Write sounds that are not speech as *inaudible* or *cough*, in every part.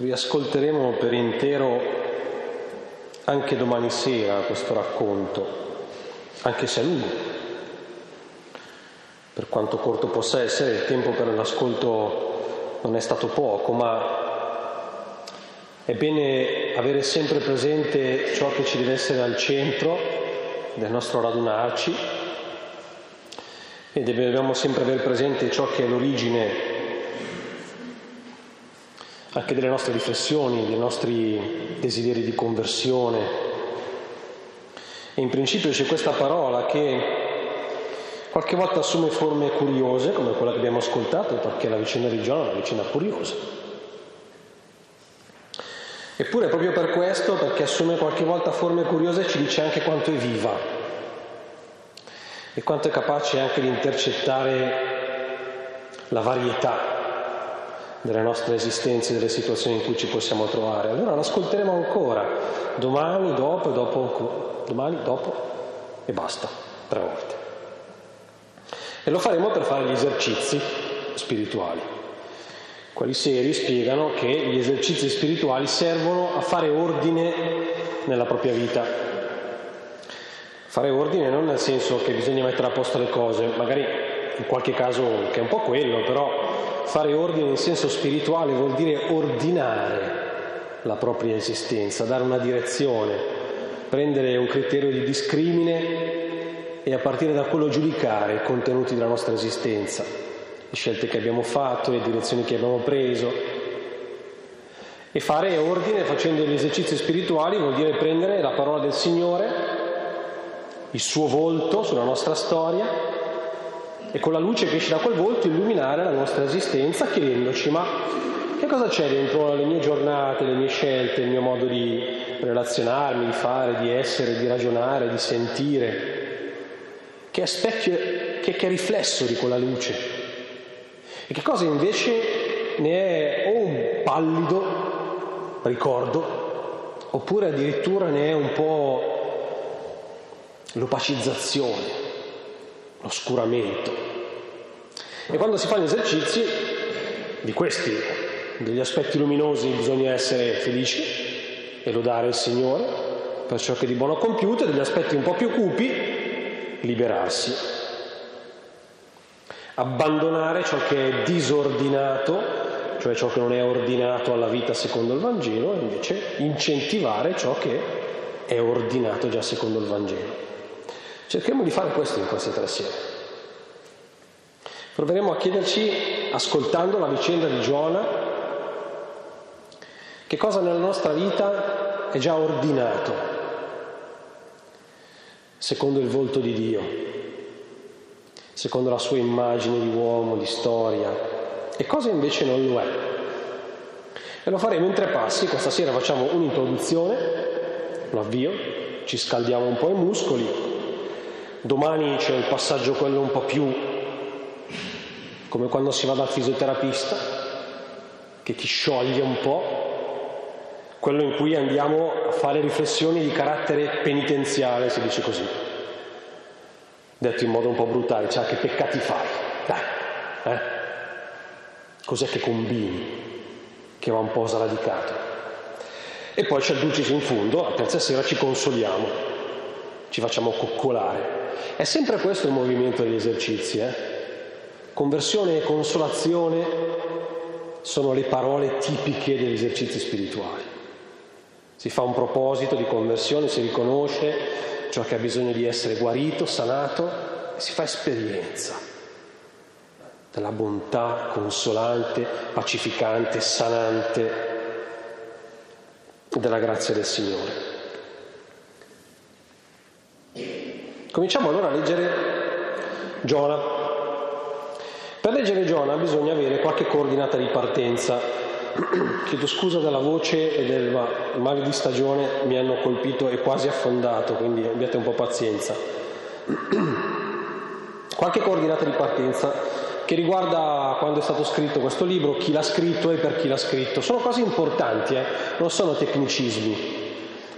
riascolteremo per intero anche domani sera questo racconto, anche se è lungo. Per quanto corto possa essere, il tempo per l'ascolto non è stato poco, ma è bene avere sempre presente ciò che ci deve essere al centro del nostro radunarci e dobbiamo sempre avere presente ciò che è l'origine anche delle nostre riflessioni, dei nostri desideri di conversione. E in principio c'è questa parola che qualche volta assume forme curiose, come quella che abbiamo ascoltato, perché la vicenda di Giona è una vicenda curiosa. Eppure proprio per questo, perché assume qualche volta forme curiose, ci dice anche quanto è viva e quanto è capace anche di intercettare la varietà delle nostre esistenze, delle situazioni in cui ci possiamo trovare. Allora l'ascolteremo ancora, domani, dopo e dopo, domani, dopo e basta, tre volte. E lo faremo per fare gli esercizi spirituali. Quelli seri spiegano che gli esercizi spirituali servono a fare ordine nella propria vita. Fare ordine non nel senso che bisogna mettere a posto le cose, magari in qualche caso che è un po' quello, però Fare ordine in senso spirituale vuol dire ordinare la propria esistenza, dare una direzione, prendere un criterio di discrimine e a partire da quello giudicare i contenuti della nostra esistenza, le scelte che abbiamo fatto, le direzioni che abbiamo preso. E fare ordine facendo gli esercizi spirituali vuol dire prendere la parola del Signore, il suo volto sulla nostra storia e con la luce che esce da quel volto illuminare la nostra esistenza chiedendoci ma che cosa c'è dentro le mie giornate, le mie scelte, il mio modo di relazionarmi, di fare, di essere, di ragionare, di sentire, che specchio, che, che riflesso di quella luce e che cosa invece ne è o un pallido ricordo oppure addirittura ne è un po' l'opacizzazione l'oscuramento. E quando si fanno esercizi di questi, degli aspetti luminosi, bisogna essere felici e lodare il Signore per ciò che di buono ha compiuto, e degli aspetti un po' più cupi, liberarsi. Abbandonare ciò che è disordinato, cioè ciò che non è ordinato alla vita secondo il Vangelo, e invece incentivare ciò che è ordinato già secondo il Vangelo. Cerchiamo di fare questo in queste tre sere. Proveremo a chiederci, ascoltando la vicenda di Giona, che cosa nella nostra vita è già ordinato, secondo il volto di Dio, secondo la sua immagine di uomo, di storia, e cosa invece non lo è. E lo faremo in tre passi, questa sera facciamo un'introduzione, lo avvio, ci scaldiamo un po' i muscoli, Domani c'è il passaggio quello un po' più come quando si va dal fisioterapista, che ti scioglie un po', quello in cui andiamo a fare riflessioni di carattere penitenziale, si dice così. Detto in modo un po' brutale, cioè che peccati fai? Dai, eh? Cos'è che combini? Che va un po' sradicato. E poi c'è il dulcis in fondo, la terza sera ci consoliamo, ci facciamo coccolare. È sempre questo il movimento degli esercizi. Eh? Conversione e consolazione sono le parole tipiche degli esercizi spirituali. Si fa un proposito di conversione, si riconosce ciò che ha bisogno di essere guarito, sanato e si fa esperienza della bontà consolante, pacificante, sanante della grazia del Signore. Cominciamo allora a leggere Giona. Per leggere Giona bisogna avere qualche coordinata di partenza. *clears throat* Chiedo scusa della voce e del male di stagione, mi hanno colpito e quasi affondato, quindi abbiate un po' pazienza. *clears throat* Qualche coordinata di partenza che riguarda quando è stato scritto questo libro, chi l'ha scritto e per chi l'ha scritto. Sono cose importanti, eh? non sono tecnicismi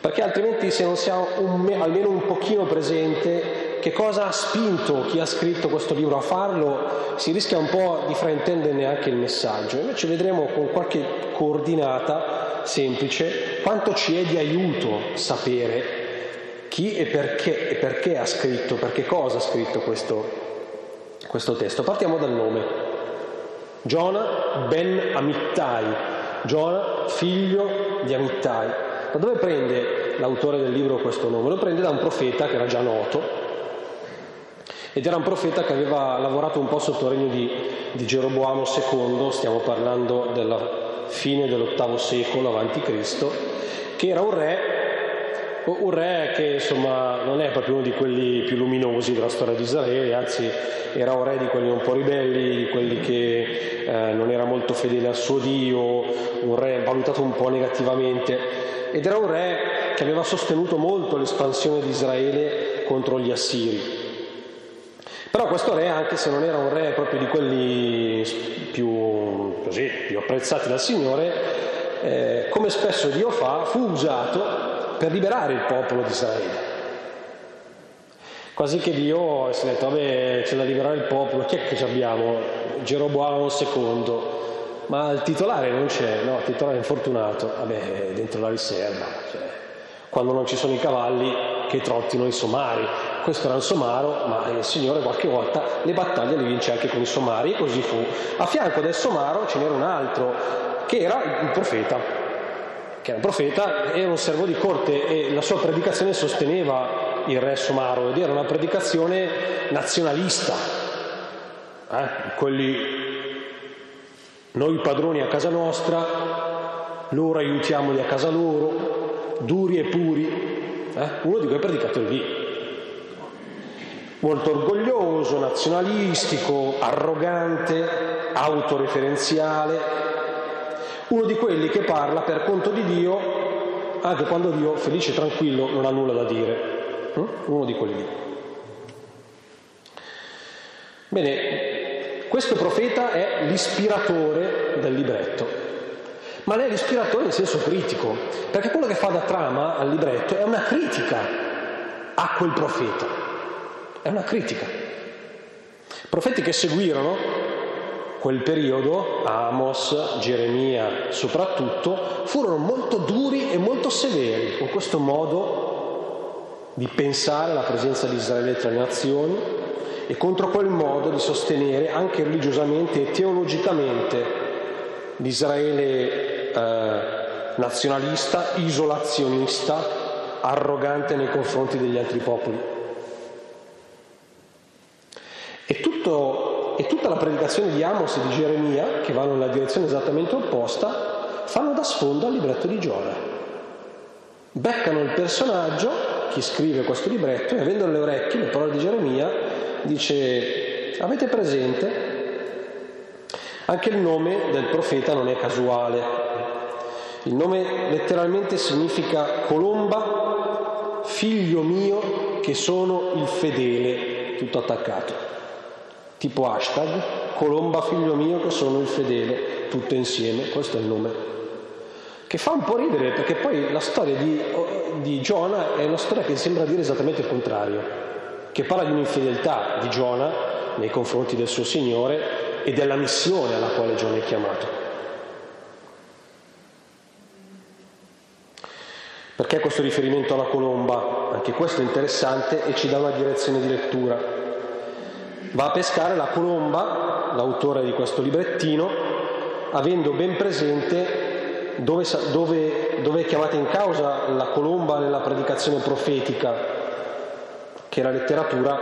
perché altrimenti se non siamo un, almeno un pochino presente che cosa ha spinto chi ha scritto questo libro a farlo, si rischia un po' di fraintenderne anche il messaggio. Invece vedremo con qualche coordinata semplice quanto ci è di aiuto sapere chi e perché, e perché ha scritto, per che cosa ha scritto questo, questo testo. Partiamo dal nome. Giona ben Amittai, Giona figlio di Amittai. Da dove prende l'autore del libro questo nome? Lo prende da un profeta che era già noto, ed era un profeta che aveva lavorato un po' sotto il regno di, di Geroboamo II, stiamo parlando della fine dell'ottavo secolo Cristo, che era un re un re che insomma non è proprio uno di quelli più luminosi della storia di Israele, anzi era un re di quelli un po' ribelli, di quelli che eh, non era molto fedele al suo Dio, un re valutato un po' negativamente ed era un re che aveva sostenuto molto l'espansione di Israele contro gli Assiri. Però questo re, anche se non era un re proprio di quelli più, così, più apprezzati dal Signore, eh, come spesso Dio fa, fu usato per liberare il popolo di Israele. Quasi che Dio si è detto, vabbè, c'è da liberare il popolo, chi è che abbiamo? Geroboamo II, ma il titolare non c'è, no, il titolare è infortunato, vabbè, dentro la riserva, cioè, quando non ci sono i cavalli che trottino i somari. Questo era un somaro, ma il Signore qualche volta le battaglie le vince anche con i somari, e così fu. A fianco del somaro ce n'era un altro, che era il profeta, che era un profeta, era un servo di corte e la sua predicazione sosteneva il re somaro ed era una predicazione nazionalista. Eh? Quelli, noi padroni a casa nostra, loro aiutiamoli a casa loro, duri e puri. Eh? Uno di quei predicatori lì. Molto orgoglioso, nazionalistico, arrogante, autoreferenziale, uno di quelli che parla per conto di Dio anche quando Dio, felice e tranquillo, non ha nulla da dire. Hm? Uno di quelli. Bene, questo profeta è l'ispiratore del libretto, ma non è l'ispiratore in senso critico, perché quello che fa da trama al libretto è una critica a quel profeta, è una critica. Profeti che seguirono quel periodo, Amos, Geremia soprattutto, furono molto duri e molto severi con questo modo di pensare la presenza di Israele tra le nazioni e contro quel modo di sostenere anche religiosamente e teologicamente l'Israele eh, nazionalista, isolazionista, arrogante nei confronti degli altri popoli. E tutto e tutta la predicazione di Amos e di Geremia, che vanno nella direzione esattamente opposta, fanno da sfondo al libretto di Giona. Beccano il personaggio, chi scrive questo libretto, e avendo le orecchie le parole di Geremia, dice, avete presente? Anche il nome del profeta non è casuale. Il nome letteralmente significa colomba, figlio mio, che sono il fedele, tutto attaccato tipo hashtag, Colomba figlio mio che sono il fedele, tutto insieme, questo è il nome. Che fa un po' ridere perché poi la storia di, di Giona è una storia che sembra dire esattamente il contrario, che parla di un'infedeltà di Giona nei confronti del suo Signore e della missione alla quale Giona è chiamato. Perché questo riferimento alla colomba? Anche questo è interessante e ci dà una direzione di lettura va a pescare la colomba, l'autore di questo librettino, avendo ben presente dove, dove, dove, è chiamata in causa la colomba nella predicazione profetica, che è la letteratura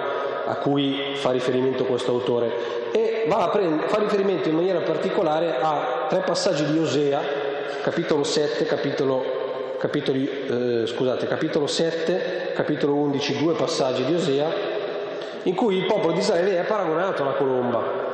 a cui fa riferimento questo autore. E va a prend- fa riferimento in maniera particolare a tre passaggi di Osea, capitolo 7, capitolo, capitoli, eh, scusate, capitolo 7, capitolo 11, due passaggi di Osea, in cui il popolo di Israele è paragonato alla colomba.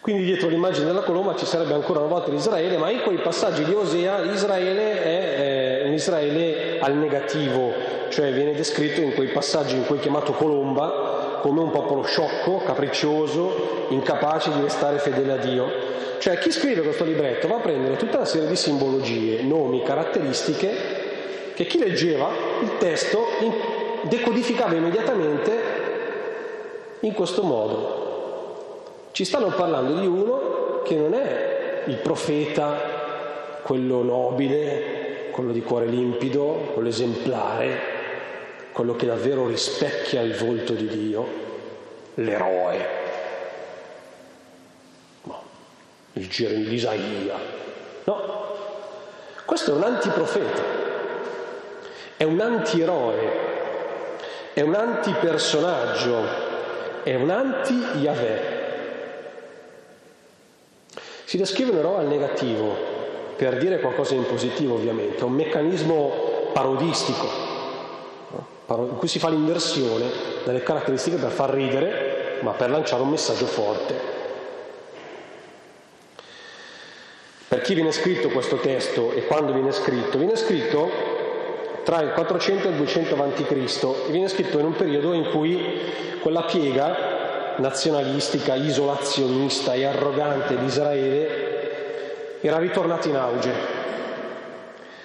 Quindi dietro l'immagine della colomba ci sarebbe ancora una volta l'Israele, ma in quei passaggi di Osea Israele è un Israele al negativo, cioè viene descritto in quei passaggi in cui è chiamato colomba come un popolo sciocco, capriccioso, incapace di restare fedele a Dio. Cioè chi scrive questo libretto va a prendere tutta una serie di simbologie, nomi, caratteristiche che chi leggeva il testo decodificava immediatamente in questo modo. Ci stanno parlando di uno che non è il profeta, quello nobile, quello di cuore limpido, quello esemplare, quello che davvero rispecchia il volto di Dio, l'eroe, no, il Geremia di Isaia. No, questo è un antiprofeta, è un antieroe, è un antipersonaggio, è un anti-Yahweh. Si descrive un eroe al negativo per dire qualcosa in positivo ovviamente, è un meccanismo parodistico in cui si fa l'inversione delle caratteristiche per far ridere ma per lanciare un messaggio forte. Per chi viene scritto questo testo e quando viene scritto? Viene scritto tra il 400 e il 200 a.C. e viene scritto in un periodo in cui quella piega nazionalistica, isolazionista e arrogante di Israele era ritornata in auge.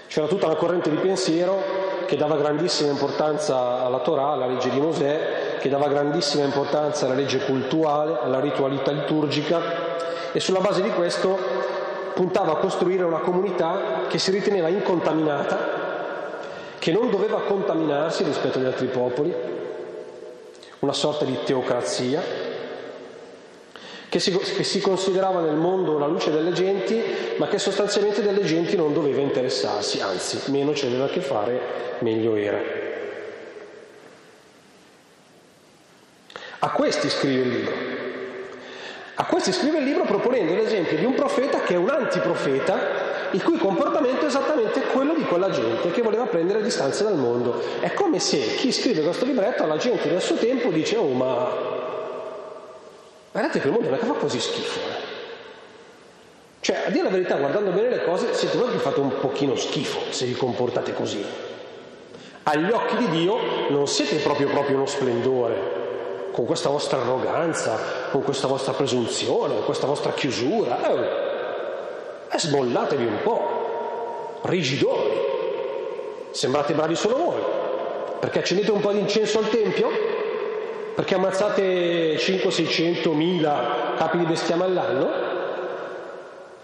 C'era tutta una corrente di pensiero che dava grandissima importanza alla Torah, alla legge di Mosè, che dava grandissima importanza alla legge cultuale, alla ritualità liturgica e sulla base di questo puntava a costruire una comunità che si riteneva incontaminata, che non doveva contaminarsi rispetto agli altri popoli, una sorta di teocrazia, che si, che si, considerava nel mondo la luce delle genti, ma che sostanzialmente delle genti non doveva interessarsi, anzi, meno ce n'aveva a che fare, meglio era. A questi scrive il libro. A questi scrive il libro proponendo l'esempio di un profeta che è un antiprofeta, il cui comportamento è esattamente quello di quella gente che voleva prendere distanze dal mondo. È come se chi scrive questo libretto alla gente del suo tempo dice, oh ma Guardate che il mondo non è che fa così schifo. Eh? Cioè, a dire la verità, guardando bene le cose, siete voi che fate un pochino schifo se vi comportate così. Agli occhi di Dio non siete proprio, proprio uno splendore, con questa vostra arroganza, con questa vostra presunzione, con questa vostra chiusura. Eh, eh smollatevi un po', rigidoni. Sembrate bravi solo voi, perché accendete un po' di incenso al Tempio? Perché ammazzate 5 600 mila capi di bestiame all'anno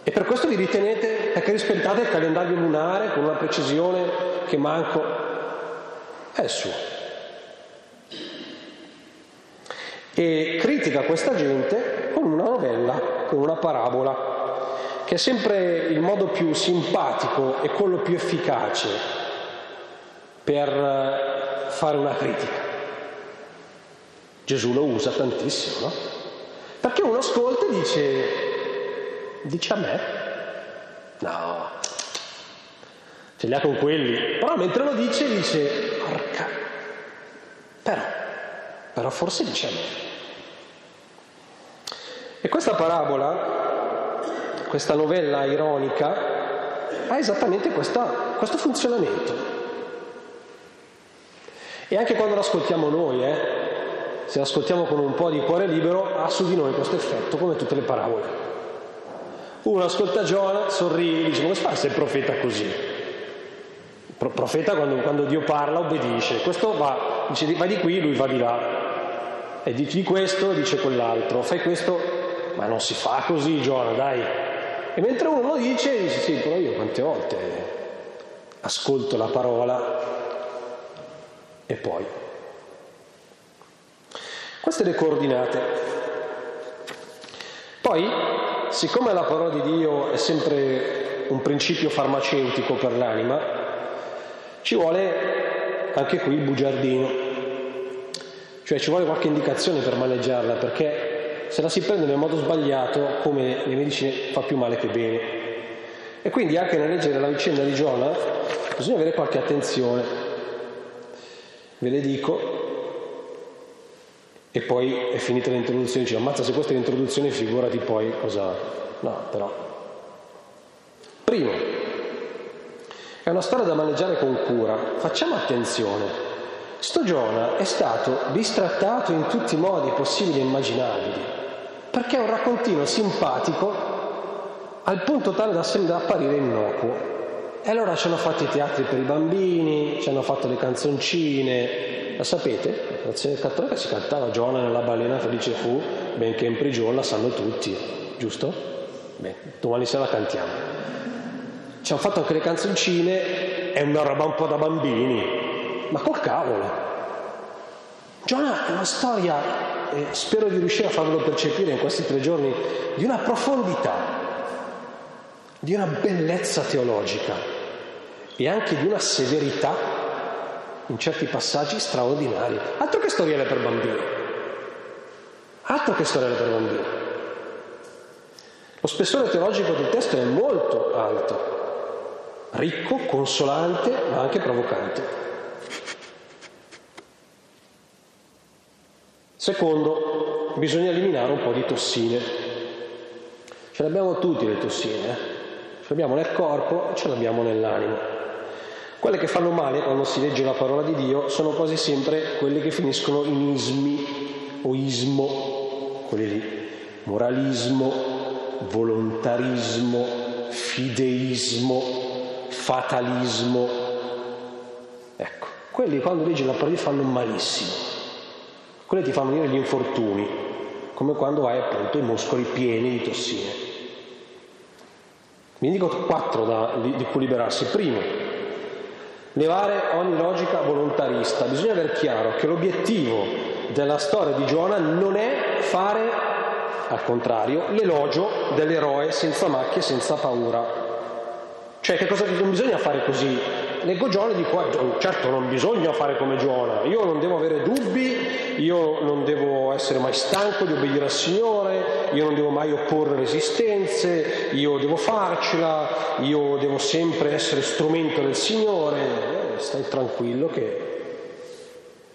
e per questo vi ritenete, perché rispettate il calendario lunare con una precisione che manco è il suo. E critica questa gente con una novella, con una parabola, che è sempre il modo più simpatico e quello più efficace per fare una critica. Gesù lo usa tantissimo, no? Perché uno ascolta e dice, dice a me? No, ce li ha con quelli. Però mentre lo dice, dice, porca, però, però forse dice a me. E questa parabola, questa novella ironica, ha esattamente questa, questo funzionamento. E anche quando l'ascoltiamo noi, eh, se ascoltiamo con un po' di cuore libero, ha su di noi questo effetto, come tutte le parabole. Uno ascolta Giona, sorride, dice, come si fa a essere profeta così? Il profeta quando, quando, Dio parla obbedisce, questo va, dice va di qui, lui va di là. E dici di questo, dice quell'altro, fai questo, ma non si fa così Giona, dai. E mentre uno lo dice, dice sì, però io quante volte ascolto la parola e poi queste le coordinate. Poi, siccome la parola di Dio è sempre un principio farmaceutico per l'anima, ci vuole anche qui il bugiardino, cioè ci vuole qualche indicazione per maneggiarla, perché se la si prende nel modo sbagliato, come le medicine, fa più male che bene. E quindi anche nel leggere la vicenda di Giona bisogna avere qualche attenzione. Ve le dico, e poi è finita l'introduzione, dice ammazza se questa è l'introduzione figurati poi cosa... No, però. Primo, è una storia da maneggiare con cura, facciamo attenzione. Sto Giona è stato bistrattato in tutti i modi possibili e immaginabili, perché è un raccontino simpatico al punto tale da, da apparire innocuo. E allora ci hanno fatto i teatri per i bambini, ci hanno fatto le canzoncine. La sapete? La nazione cattolica si cantava Giona nella balena felice fu, benché in prigione la sanno tutti, giusto? Beh, domani sera la cantiamo. Ci hanno fatto anche le canzoncine, è una roba un po' da bambini, ma col cavolo. Giona è una storia, e spero di riuscire a farvelo percepire in questi tre giorni, di una profondità, di una bellezza teologica e anche di una severità in certi passaggi straordinari. Altro che storielle per bambini. Altro che storielle per bambini. Lo spessore teologico del testo è molto alto, ricco, consolante, ma anche provocante. Secondo, bisogna eliminare un po' di tossine. Ce le abbiamo tutti le tossine, eh? Ce l'abbiamo nel corpo e ce l'abbiamo nell'anima. Quelle che fanno male quando si legge la parola di Dio sono quasi sempre quelle che finiscono in ismi o ismo, quelli lì, moralismo, volontarismo, fideismo, fatalismo. Ecco, quelli quando leggi la parola di Dio fanno malissimo. Quelli ti fanno venire gli infortuni, come quando hai appunto i muscoli pieni di tossine. Vi dico quattro da, di, di cui liberarsi. Primo, levare ogni logica volontarista. Bisogna aver chiaro che l'obiettivo della storia di Giona non è fare, al contrario, l'elogio dell'eroe senza macchie, senza paura. Cioè, che cosa non bisogna fare così? Leggo Giona e dico, eh, certo non bisogna fare come Giona, io non devo avere dubbi, io non devo essere mai stanco di obbedire al Signore, io non devo mai opporre resistenze, io devo farcela, io devo sempre essere strumento del Signore. Eh, stai tranquillo che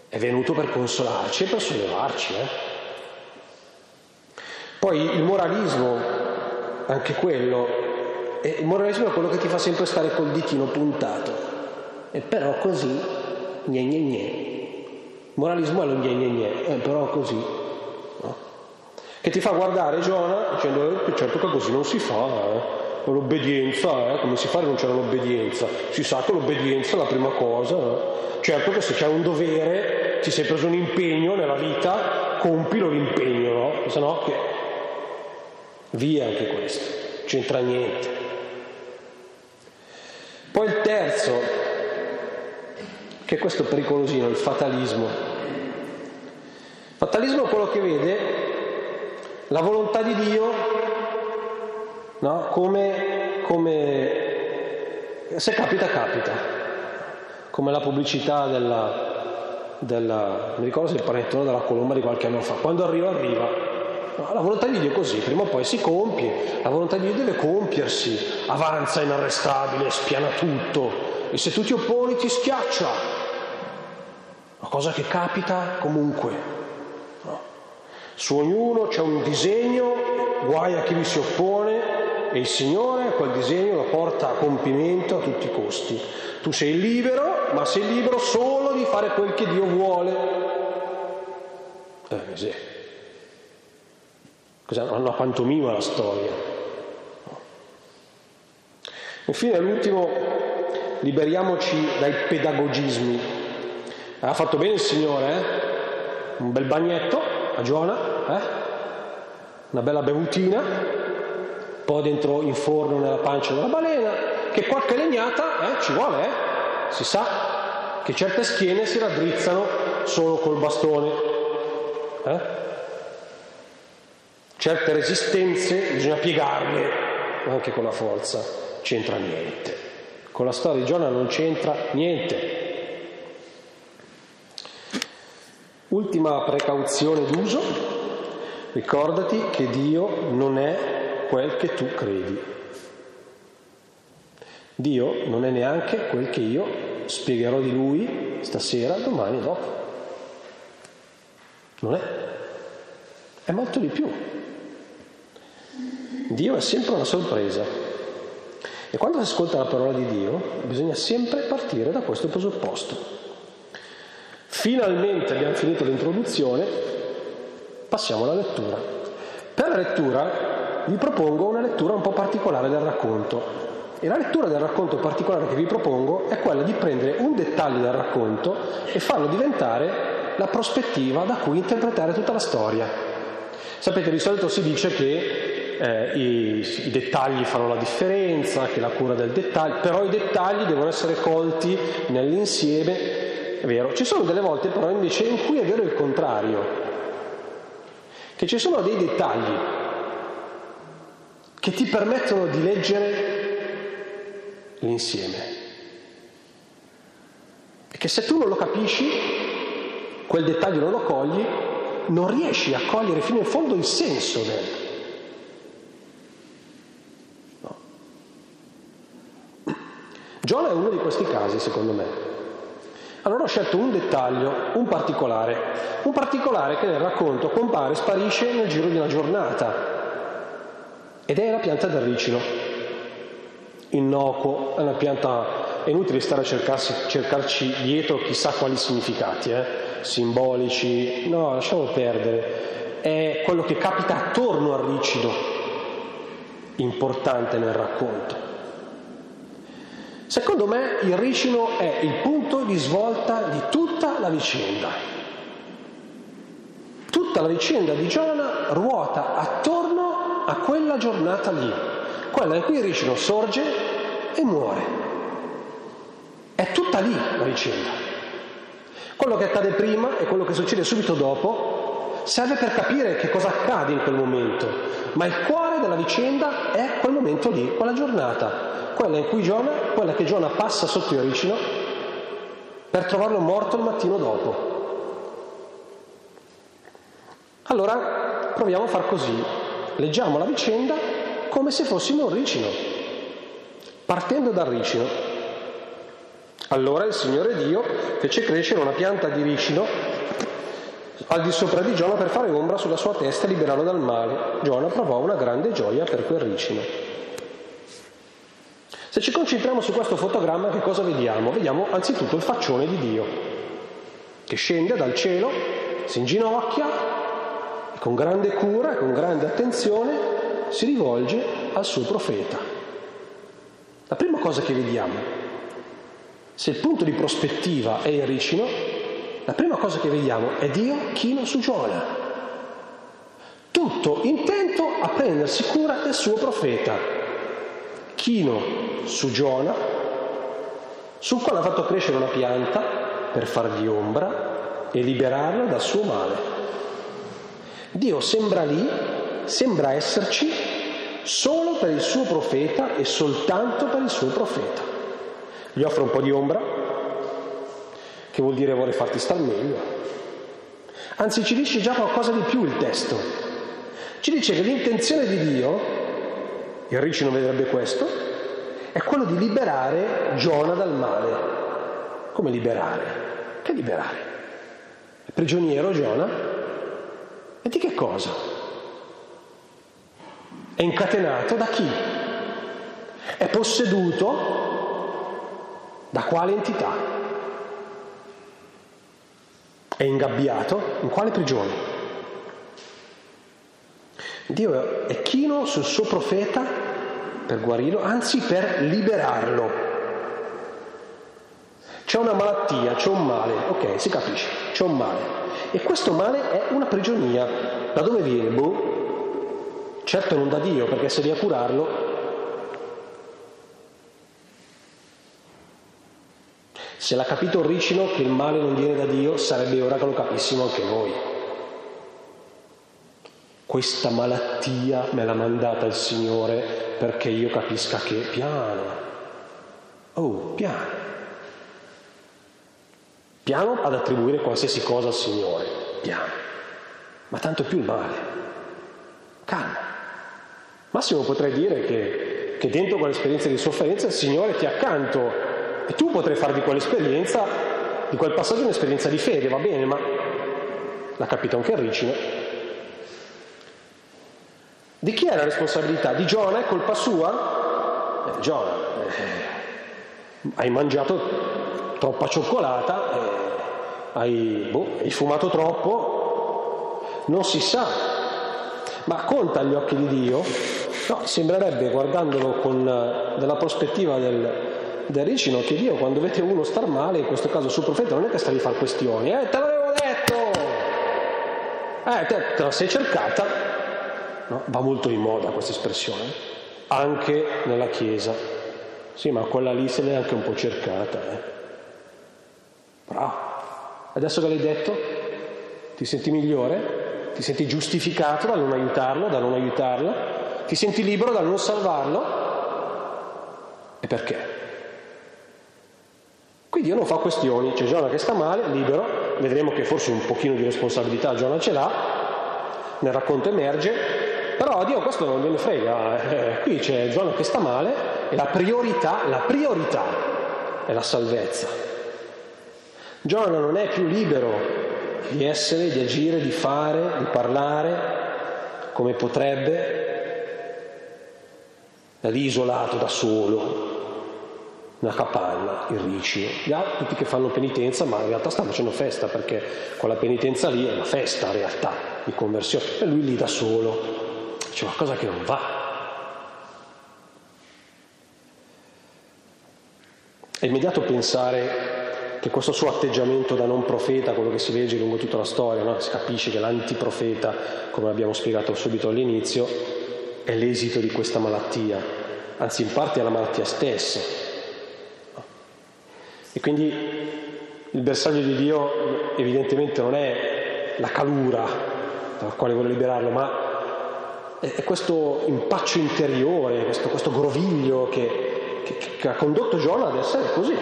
è venuto per consolarci e per sollevarci. Eh? Poi il moralismo, anche quello, il moralismo è quello che ti fa sempre stare col ditino puntato. E però così, gne gne gne. Moralismo è lo gne gne gne, eh, però così. No? Che ti fa guardare Giona dicendo, eh, certo che così non si fa, eh. L'obbedienza, eh, come si fa a rinunciare all'obbedienza? Si sa che l'obbedienza è la prima cosa. Eh. Certo che se c'è un dovere, ti sei preso un impegno nella vita, compilo l'impegno, no? Se no che... Via anche questo, c'entra niente. Poi il terzo, che è questo pericolosino, il fatalismo. Il fatalismo è quello che vede la volontà di Dio no? come, come, se capita capita, come la pubblicità della, della mi ricordo se il panettone della colomba di qualche anno fa, quando arriva arriva. La volontà di Dio è così, prima o poi si compie, la volontà di Dio deve compiersi, avanza inarrestabile, spiana tutto e se tu ti opponi ti schiaccia, una cosa che capita comunque. No? Su ognuno c'è un disegno, guai a chi vi si oppone e il Signore quel disegno lo porta a compimento a tutti i costi. Tu sei libero, ma sei libero solo di fare quel che Dio vuole. Eh, sì. Cos'è? Una pantomima la storia. Infine, l'ultimo, liberiamoci dai pedagogismi. Ha fatto bene il Signore, eh? Un bel bagnetto a Giona, eh? Una bella bevutina, poi dentro in forno nella pancia della balena, che qualche legnata eh, ci vuole, eh? Si sa che certe schiene si raddrizzano solo col bastone. Eh? Certe resistenze bisogna piegarle anche con la forza, c'entra niente. Con la storia di Giona non c'entra niente. Ultima precauzione d'uso, ricordati che Dio non è quel che tu credi. Dio non è neanche quel che io spiegherò di Lui stasera, domani e dopo. Non è. È molto di più. Dio è sempre una sorpresa. E quando si ascolta la parola di Dio bisogna sempre partire da questo presupposto. Finalmente abbiamo finito l'introduzione, passiamo alla lettura. Per la lettura vi propongo una lettura un po' particolare del racconto. E la lettura del racconto particolare che vi propongo è quella di prendere un dettaglio del racconto e farlo diventare la prospettiva da cui interpretare tutta la storia. Sapete, di solito si dice che eh, i, i, dettagli fanno la differenza, che la cura del dettaglio, però i dettagli devono essere colti nell'insieme, è vero. Ci sono delle volte però invece in cui è vero il contrario, che ci sono dei dettagli che ti permettono di leggere l'insieme. E che se tu non lo capisci, quel dettaglio non lo cogli, non riesci a cogliere fino in fondo il senso del. Giona è uno di questi casi, secondo me. Allora ho scelto un dettaglio, un particolare, un particolare che nel racconto compare e sparisce nel giro di una giornata, ed è la pianta del ricino. Innocuo, è una pianta, è inutile stare a cercarsi, cercarci dietro chissà quali significati, eh? simbolici, no, lasciamo perdere, è quello che capita attorno al ricido, importante nel racconto. Secondo me il ricino è il punto di svolta di tutta la vicenda. Tutta la vicenda di Giona ruota attorno a quella giornata lì quella in cui il ricino sorge e muore. È tutta lì la vicenda. Quello che accade prima e quello che succede subito dopo serve per capire che cosa accade in quel momento, ma il cuore della vicenda è quel momento lì, quella giornata, quella in cui Giona, quella che Giona passa sotto il ricino per trovarlo morto il mattino dopo. Allora proviamo a far così, leggiamo la vicenda come se fossimo un ricino, partendo dal ricino. Allora il Signore Dio fece crescere una pianta di ricino al di sopra di Giona per fare ombra sulla sua testa e liberarlo dal male. Giona provò una grande gioia per quel ricino. Se ci concentriamo su questo fotogramma, che cosa vediamo? Vediamo anzitutto il faccione di Dio, che scende dal cielo, si inginocchia e con grande cura e con grande attenzione si rivolge al suo profeta. La prima cosa che vediamo, se il punto di prospettiva è il ricino, la prima cosa che vediamo è Dio chino su Giona. Tutto intento a prendersi cura del suo profeta. Chino su Giona, sul quale ha fatto crescere una pianta per fargli ombra e liberarlo dal suo male. Dio sembra lì sembra esserci solo per il suo profeta e soltanto per il suo profeta. Gli offre un po' di ombra, che vuol dire vuole farti star meglio. Anzi, ci dice già qualcosa di più il testo. Ci dice che l'intenzione di Dio, il Ricci non vedrebbe questo, è quello di liberare Giona dal male. Come liberare? Che liberare? È prigioniero Giona? E di che cosa? È incatenato da chi? È posseduto da quale entità? È ingabbiato in quale prigione? Dio è chino sul suo profeta per guarirlo, anzi per liberarlo. C'è una malattia, c'è un male, ok, si capisce, c'è un male. E questo male è una prigionia. Da dove viene? Boh, Certo non da Dio, perché se a curarlo. Se l'ha capito Ricino che il male non viene da Dio, sarebbe ora che lo capissimo anche noi. Questa malattia me l'ha mandata il Signore perché io capisca che piano. Oh, piano. Piano ad attribuire qualsiasi cosa al Signore, piano. Ma tanto più il male. Calma. Massimo potrei dire che, che dentro quell'esperienza di sofferenza il Signore ti accanto e tu potrai fare di quell'esperienza, di quel passaggio un'esperienza di fede, va bene, ma l'ha capito anche Ricino. Di chi è la responsabilità? Di Giona? È colpa sua? Eh, Giona, eh, hai mangiato troppa cioccolata, eh, hai, boh, hai fumato troppo, non si sa, ma conta agli occhi di Dio No, sembrerebbe, guardandolo con, dalla prospettiva del, del ricino, che Dio quando vede uno star male, in questo caso sul profeta, non è che sta di fare questioni, eh, te l'avevo detto! Eh, te, te la sei cercata? No, va molto di moda questa espressione, anche nella Chiesa. Sì, ma quella lì se l'è anche un po' cercata, eh. Bravo. Adesso che l'hai detto, ti senti migliore? Ti senti giustificato dal non aiutarlo, da non aiutarla? Ti senti libero dal non salvarlo? E perché? Qui Dio non fa questioni, c'è Giona che sta male, libero, vedremo che forse un pochino di responsabilità Giona ce l'ha, nel racconto emerge, però a Dio questo non gliene frega, eh, qui c'è Giona che sta male e la priorità, la priorità è la salvezza. Giona non è più libero di essere, di agire, di fare, di parlare come potrebbe, è lì isolato da solo, una capanna, il ricino. Gli altri tutti che fanno penitenza, ma in realtà stanno facendo festa perché quella penitenza lì è una festa in realtà di conversione. E lui lì da solo. C'è qualcosa che non va. È immediato pensare che questo suo atteggiamento da non profeta, quello che si legge lungo tutta la storia, no? si capisce che l'antiprofeta, come abbiamo spiegato subito all'inizio, è l'esito di questa malattia, anzi in parte è la malattia stessa. E quindi il bersaglio di Dio evidentemente non è la calura dalla quale vuole liberarlo, ma è, questo impaccio interiore, questo, questo groviglio che, che, che, ha condotto Giona ad essere così.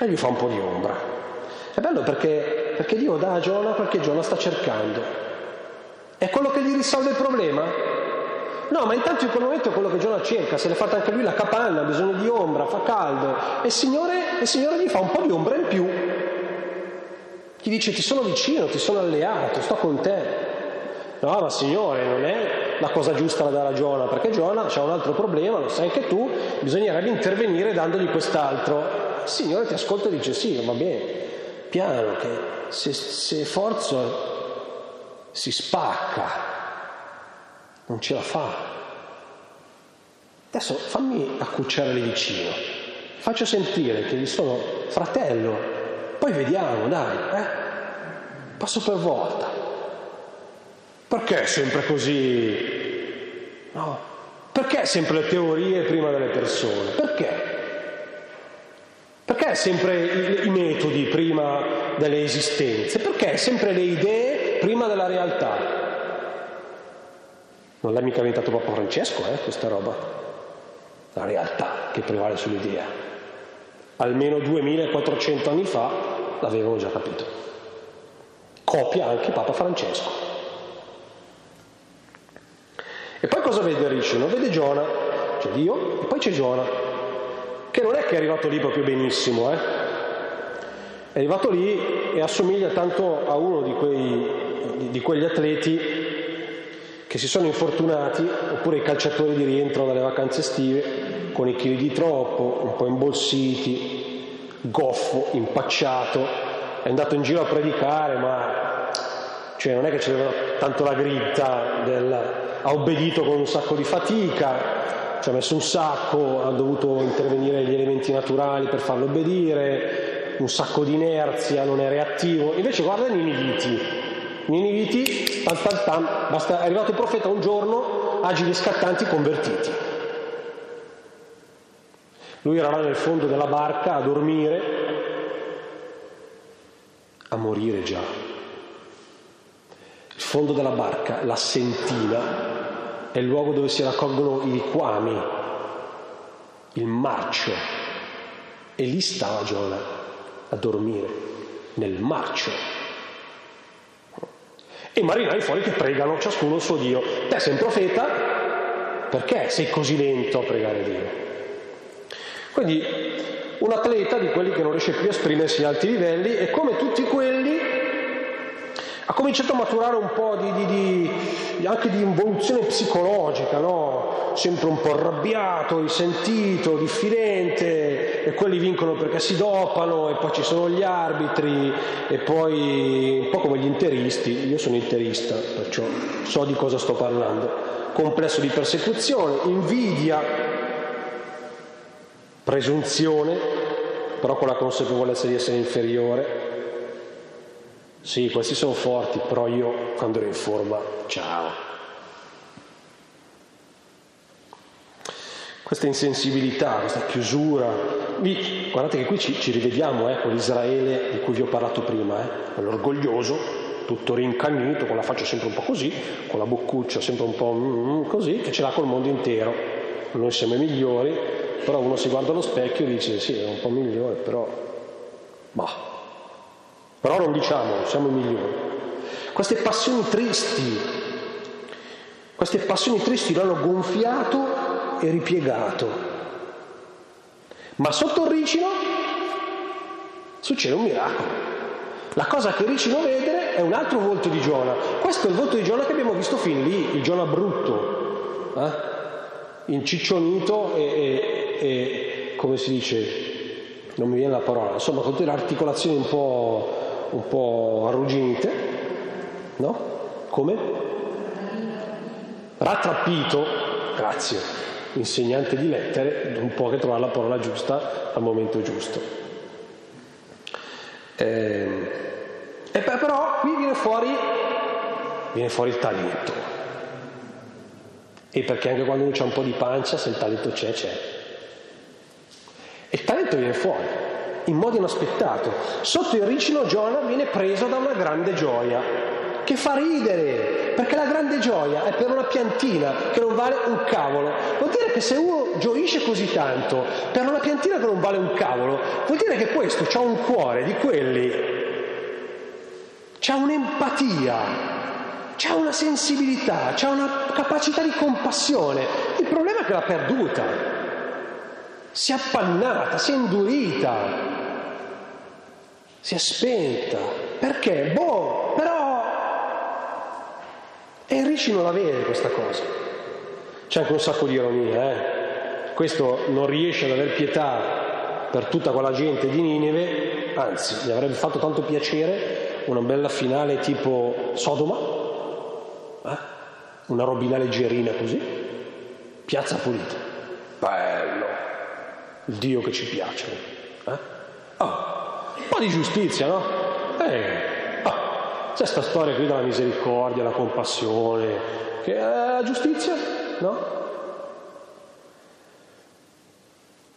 E gli fa un po' di ombra. È bello perché, perché Dio dà a Giona quel che Giona sta cercando. È quello che gli risolve il problema? No, ma intanto in quel momento è quello che Giona cerca, se l'è fatta anche lui la capanna, ha bisogno di ombra, fa caldo, e il, Signore, il Signore gli fa un po' di ombra in più. Gli dice ti sono vicino, ti sono alleato, sto con te. No, ma Signore, non è la cosa giusta da dare a Giona, perché Giona ha un altro problema, lo sai anche tu, bisognerebbe intervenire dandogli quest'altro. Il Signore ti ascolta e dice sì, va bene, piano, che se, se forzo si spacca, non ce la fa. Adesso fammi accucciare lì vicino, faccio sentire che gli sono fratello, poi vediamo, dai, eh? passo per volta. Perché è sempre così? No, perché sempre le teorie prima delle persone? Perché? Perché sempre i, metodi prima delle esistenze? Perché sempre le idee prima della realtà. Non l'ha mica inventato Papa Francesco, eh, questa roba. La realtà che prevale sull'idea. Almeno 2400 anni fa l'avevano già capito. Copia anche Papa Francesco. E poi cosa vede Ricino? Vede Giona, c'è Dio e poi c'è Giona, che non è che è arrivato lì proprio benissimo, eh? È arrivato lì e assomiglia tanto a uno di quei di, di quegli atleti che si sono infortunati, oppure i calciatori di rientro dalle vacanze estive, con i chili di troppo, un po' imbolsiti, goffo, impacciato, è andato in giro a predicare, ma cioè, non è che c'era tanto la grinta del ha obbedito con un sacco di fatica, ci ha messo un sacco, ha dovuto intervenire gli elementi naturali per farlo obbedire, un sacco di inerzia, non è reattivo. Invece guarda i Niniviti, Niniviti, tam, tam, tam, basta, è arrivato il profeta un giorno, agili scattanti convertiti. Lui era là nel fondo della barca a dormire, a morire già. Il fondo della barca, la sentina, è il luogo dove si raccolgono i liquami, il marcio. E lì stava Giona a dormire, nel marcio e marinai fuori che pregano ciascuno il suo Dio. Te sei un profeta, perché sei così lento a pregare Dio? Quindi un atleta di quelli che non riesce più a esprimersi in alti livelli e come tutti quelli Ha cominciato a maturare un po' di, di, di, anche di involuzione psicologica, no? Sempre un po' arrabbiato, risentito, diffidente, e quelli vincono perché si dopano, e poi ci sono gli arbitri, e poi un po' come gli interisti, io sono interista, perciò so di cosa sto parlando. Complesso di persecuzione, invidia, presunzione, però con la consapevolezza di essere inferiore, sì, questi sono forti, però io quando ero in forma, ciao. Questa insensibilità, questa chiusura. guardate che qui ci, ci rivediamo eh, con l'Israele di cui vi ho parlato prima, eh, quell'orgoglioso, tutto rincagnito, con la faccia sempre un po' così, con la boccuccia sempre un po' mm, così, che ce l'ha col mondo intero. Noi siamo i migliori, però uno si guarda allo specchio e dice sì, è un po' migliore, però... Bah, però non diciamo, siamo i migliori. Queste passioni tristi, queste passioni tristi l'hanno gonfiato e ripiegato. Ma sotto il ricino succede un miracolo. La cosa che ricino vede è un altro volto di Giona. Questo è il volto di Giona che abbiamo visto fin lì, il Giona brutto, eh? inciccionito e, e, e, come si dice, non mi viene la parola, insomma con tutte le articolazioni un po' un po' arrugginite, no? Come? Rattrappito, grazie, insegnante di lettere, un po' che trovare la parola giusta al momento giusto. Eh, e però qui viene fuori, viene fuori il talento. E perché anche quando uno c'è un po' di pancia, se il talento c'è, c'è. E il talento viene fuori in modo inaspettato. Sotto il ricino Giona viene preso da una grande gioia, che fa ridere, perché la grande gioia è per una piantina che non vale un cavolo. Vuol dire che se uno gioisce così tanto per una piantina che non vale un cavolo, vuol dire che questo ha un cuore di quelli, c'ha un'empatia, c'ha una sensibilità, c'ha una capacità di compassione. Il problema è che l'ha perduta si è appannata, si è indurita, si è spenta. Perché? Boh, però Enrici non la vede questa cosa. C'è anche un sacco di ironia, eh? Questo non riesce ad aver pietà per tutta quella gente di Ninive, anzi, gli avrebbe fatto tanto piacere una bella finale tipo Sodoma, eh? una robina leggerina così, piazza pulita. Bello, il Dio che ci piace. Eh? Oh, un po' di giustizia, no? Eh, c'è questa storia qui della misericordia, la compassione, che è la giustizia, no?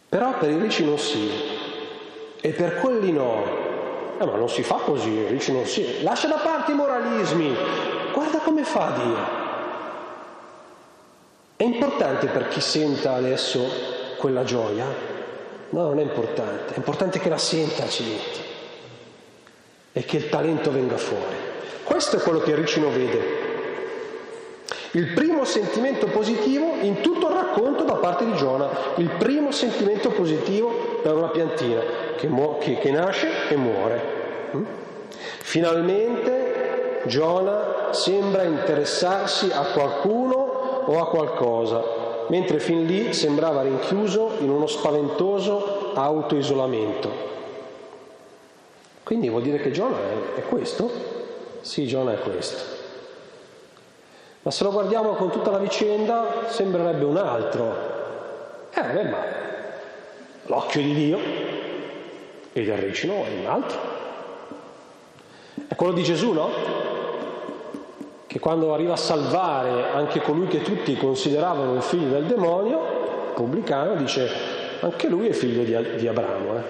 Però per i ricci non si, e per quelli no. Eh, ma non si fa così, i ricci non si. Lascia da parte i moralismi, guarda come fa Dio. È importante per chi senta adesso quella gioia No, non è importante, è importante che la senta accidenti e che il talento venga fuori. Questo è quello che Ricino vede. Il primo sentimento positivo in tutto il racconto da parte di Giona, il primo sentimento positivo per una piantina che, mu- che, che nasce e muore. Mm? Finalmente Giona sembra interessarsi a qualcuno o a qualcosa mentre fin lì sembrava rinchiuso in uno spaventoso autoisolamento. Quindi vuol dire che Giona è, è questo? Sì, Giona è questo. Ma se lo guardiamo con tutta la vicenda sembrerebbe un altro. Eh, vabbè, ma l'occhio di Dio e del ricino è un altro. È quello di Gesù, no? che quando arriva a salvare anche colui che tutti consideravano il figlio del demonio, pubblicano, dice anche lui è figlio di, di Abramo, eh?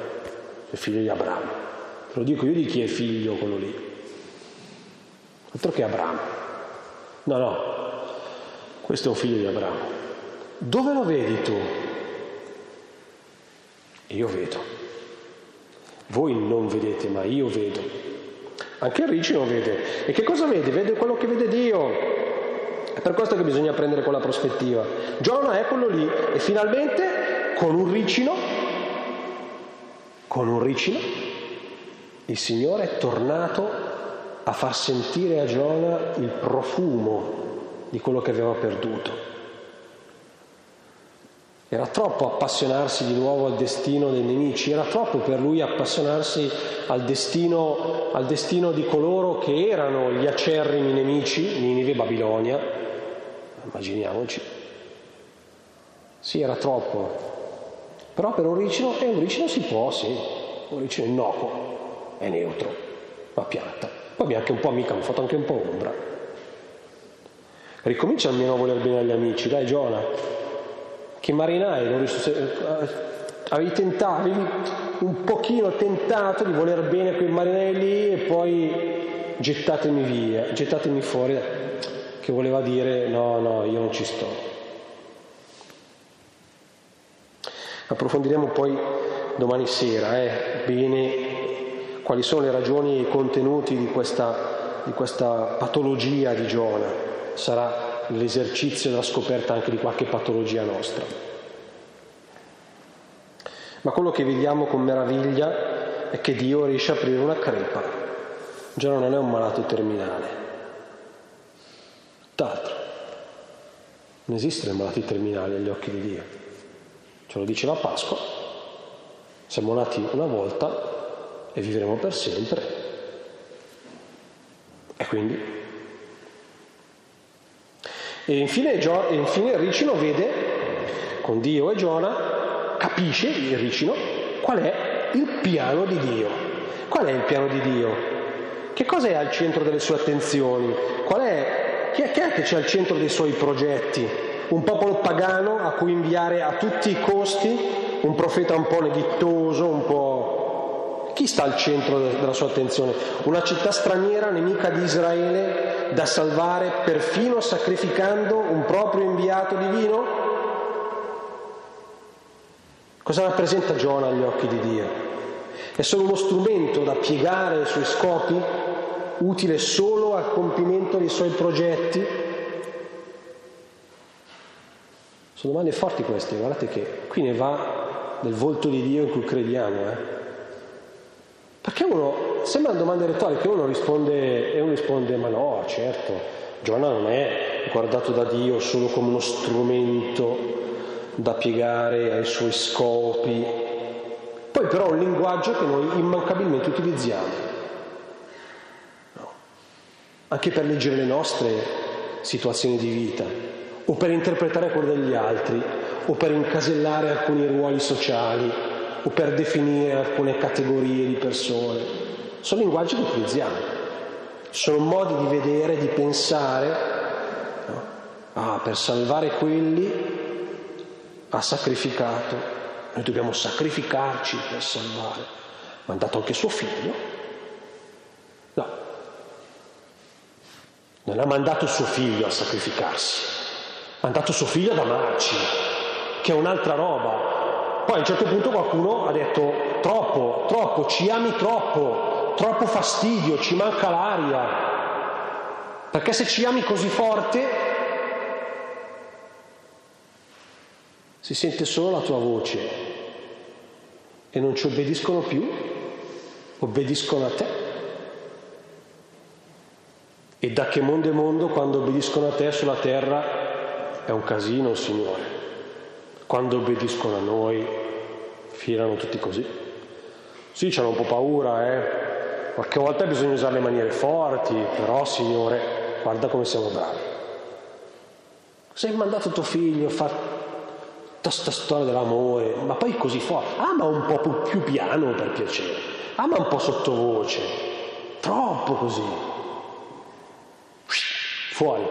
è figlio di Abramo. Te lo dico io di chi è figlio quello lì. Altro che Abramo. No, no, questo è un figlio di Abramo. Dove lo vedi tu? Io vedo. Voi non vedete, ma io vedo. Anche il ricci non vede. E che cosa vede? Vede quello che vede Dio. È per questo che bisogna prendere quella prospettiva. Giona quello lì e finalmente con un ricino, con un ricino, il Signore è tornato a far sentire a Giona il profumo di quello che aveva perduto. Era troppo appassionarsi di nuovo al destino dei nemici, era troppo per lui appassionarsi al destino, al destino di coloro che erano gli acerrimi nemici, Ninive e Babilonia, immaginiamoci. Sì, era troppo. Però per Oricino, e Oricino si può, sì, Oricino è innocuo, è neutro, ma pianta. Poi mi ha anche un po' amica, mi ha fatto anche un po' ombra. Ricomincia almeno a voler bene agli amici, dai Giona, che marinai, avevi tentato, avevi un pochino tentato di voler bene a quei marinai lì e poi gettatemi via, gettatemi fuori, che voleva dire no, no, io non ci sto. Approfondiremo poi domani sera eh, bene quali sono le ragioni e i contenuti di questa, di questa patologia di Giona. Sarà l'esercizio della scoperta anche di qualche patologia nostra. Ma quello che vediamo con meraviglia è che Dio riesce a aprire una crepa. Già non è un malato terminale. D'altro, non esistono malati terminali agli occhi di Dio. Ce lo dice la Pasqua. Siamo nati una volta e vivremo per sempre. E quindi e infine, Gio, e infine Ricino vede, con Dio e Giona, capisce il Ricino qual è il piano di Dio. Qual è il piano di Dio? Che cosa è al centro delle sue attenzioni? Qual è, chi, è, chi è che c'è al centro dei suoi progetti? Un popolo pagano a cui inviare a tutti i costi un profeta un po' neghittoso, un po'... Chi sta al centro della sua attenzione? Una città straniera, nemica di Israele, da salvare perfino sacrificando un proprio inviato divino? Cosa rappresenta Giona agli occhi di Dio? È solo uno strumento da piegare ai suoi scopi, utile solo al compimento dei suoi progetti? Sono domande forti queste, guardate che qui ne va del volto di Dio in cui crediamo. Eh? Perché uno, sembra una domanda retorica, uno risponde, e uno risponde, ma no, certo, Giona non è guardato da Dio solo come uno strumento da piegare ai suoi scopi. Poi però è un linguaggio che noi immancabilmente utilizziamo. No. Anche per leggere le nostre situazioni di vita, o per interpretare quelle degli altri, o per incasellare alcuni ruoli sociali, o per definire alcune categorie di persone. Sono linguaggi che utilizziamo, sono modi di vedere, di pensare. No? Ah, per salvare quelli ha sacrificato, noi dobbiamo sacrificarci per salvare. Ha dato anche suo figlio? No, non ha mandato suo figlio a sacrificarsi, ha mandato suo figlio ad amarci, che è un'altra roba. Poi a un certo punto qualcuno ha detto troppo, troppo, ci ami troppo, troppo fastidio, ci manca l'aria. Perché se ci ami così forte si sente solo la tua voce e non ci obbediscono più, obbediscono a te. E da che mondo è mondo quando obbediscono a te sulla terra è un casino, Signore. Quando obbediscono a noi, filano tutti così. Sì, c'hanno un po' paura, eh. Qualche volta bisogna usare le maniere forti, però, Signore, guarda come siamo bravi. Sei mandato tuo figlio a fare questa storia dell'amore, ma poi così forte. Ah, ma un po' più piano per piacere. Ah, ma un po' sottovoce. Troppo così. Fuori.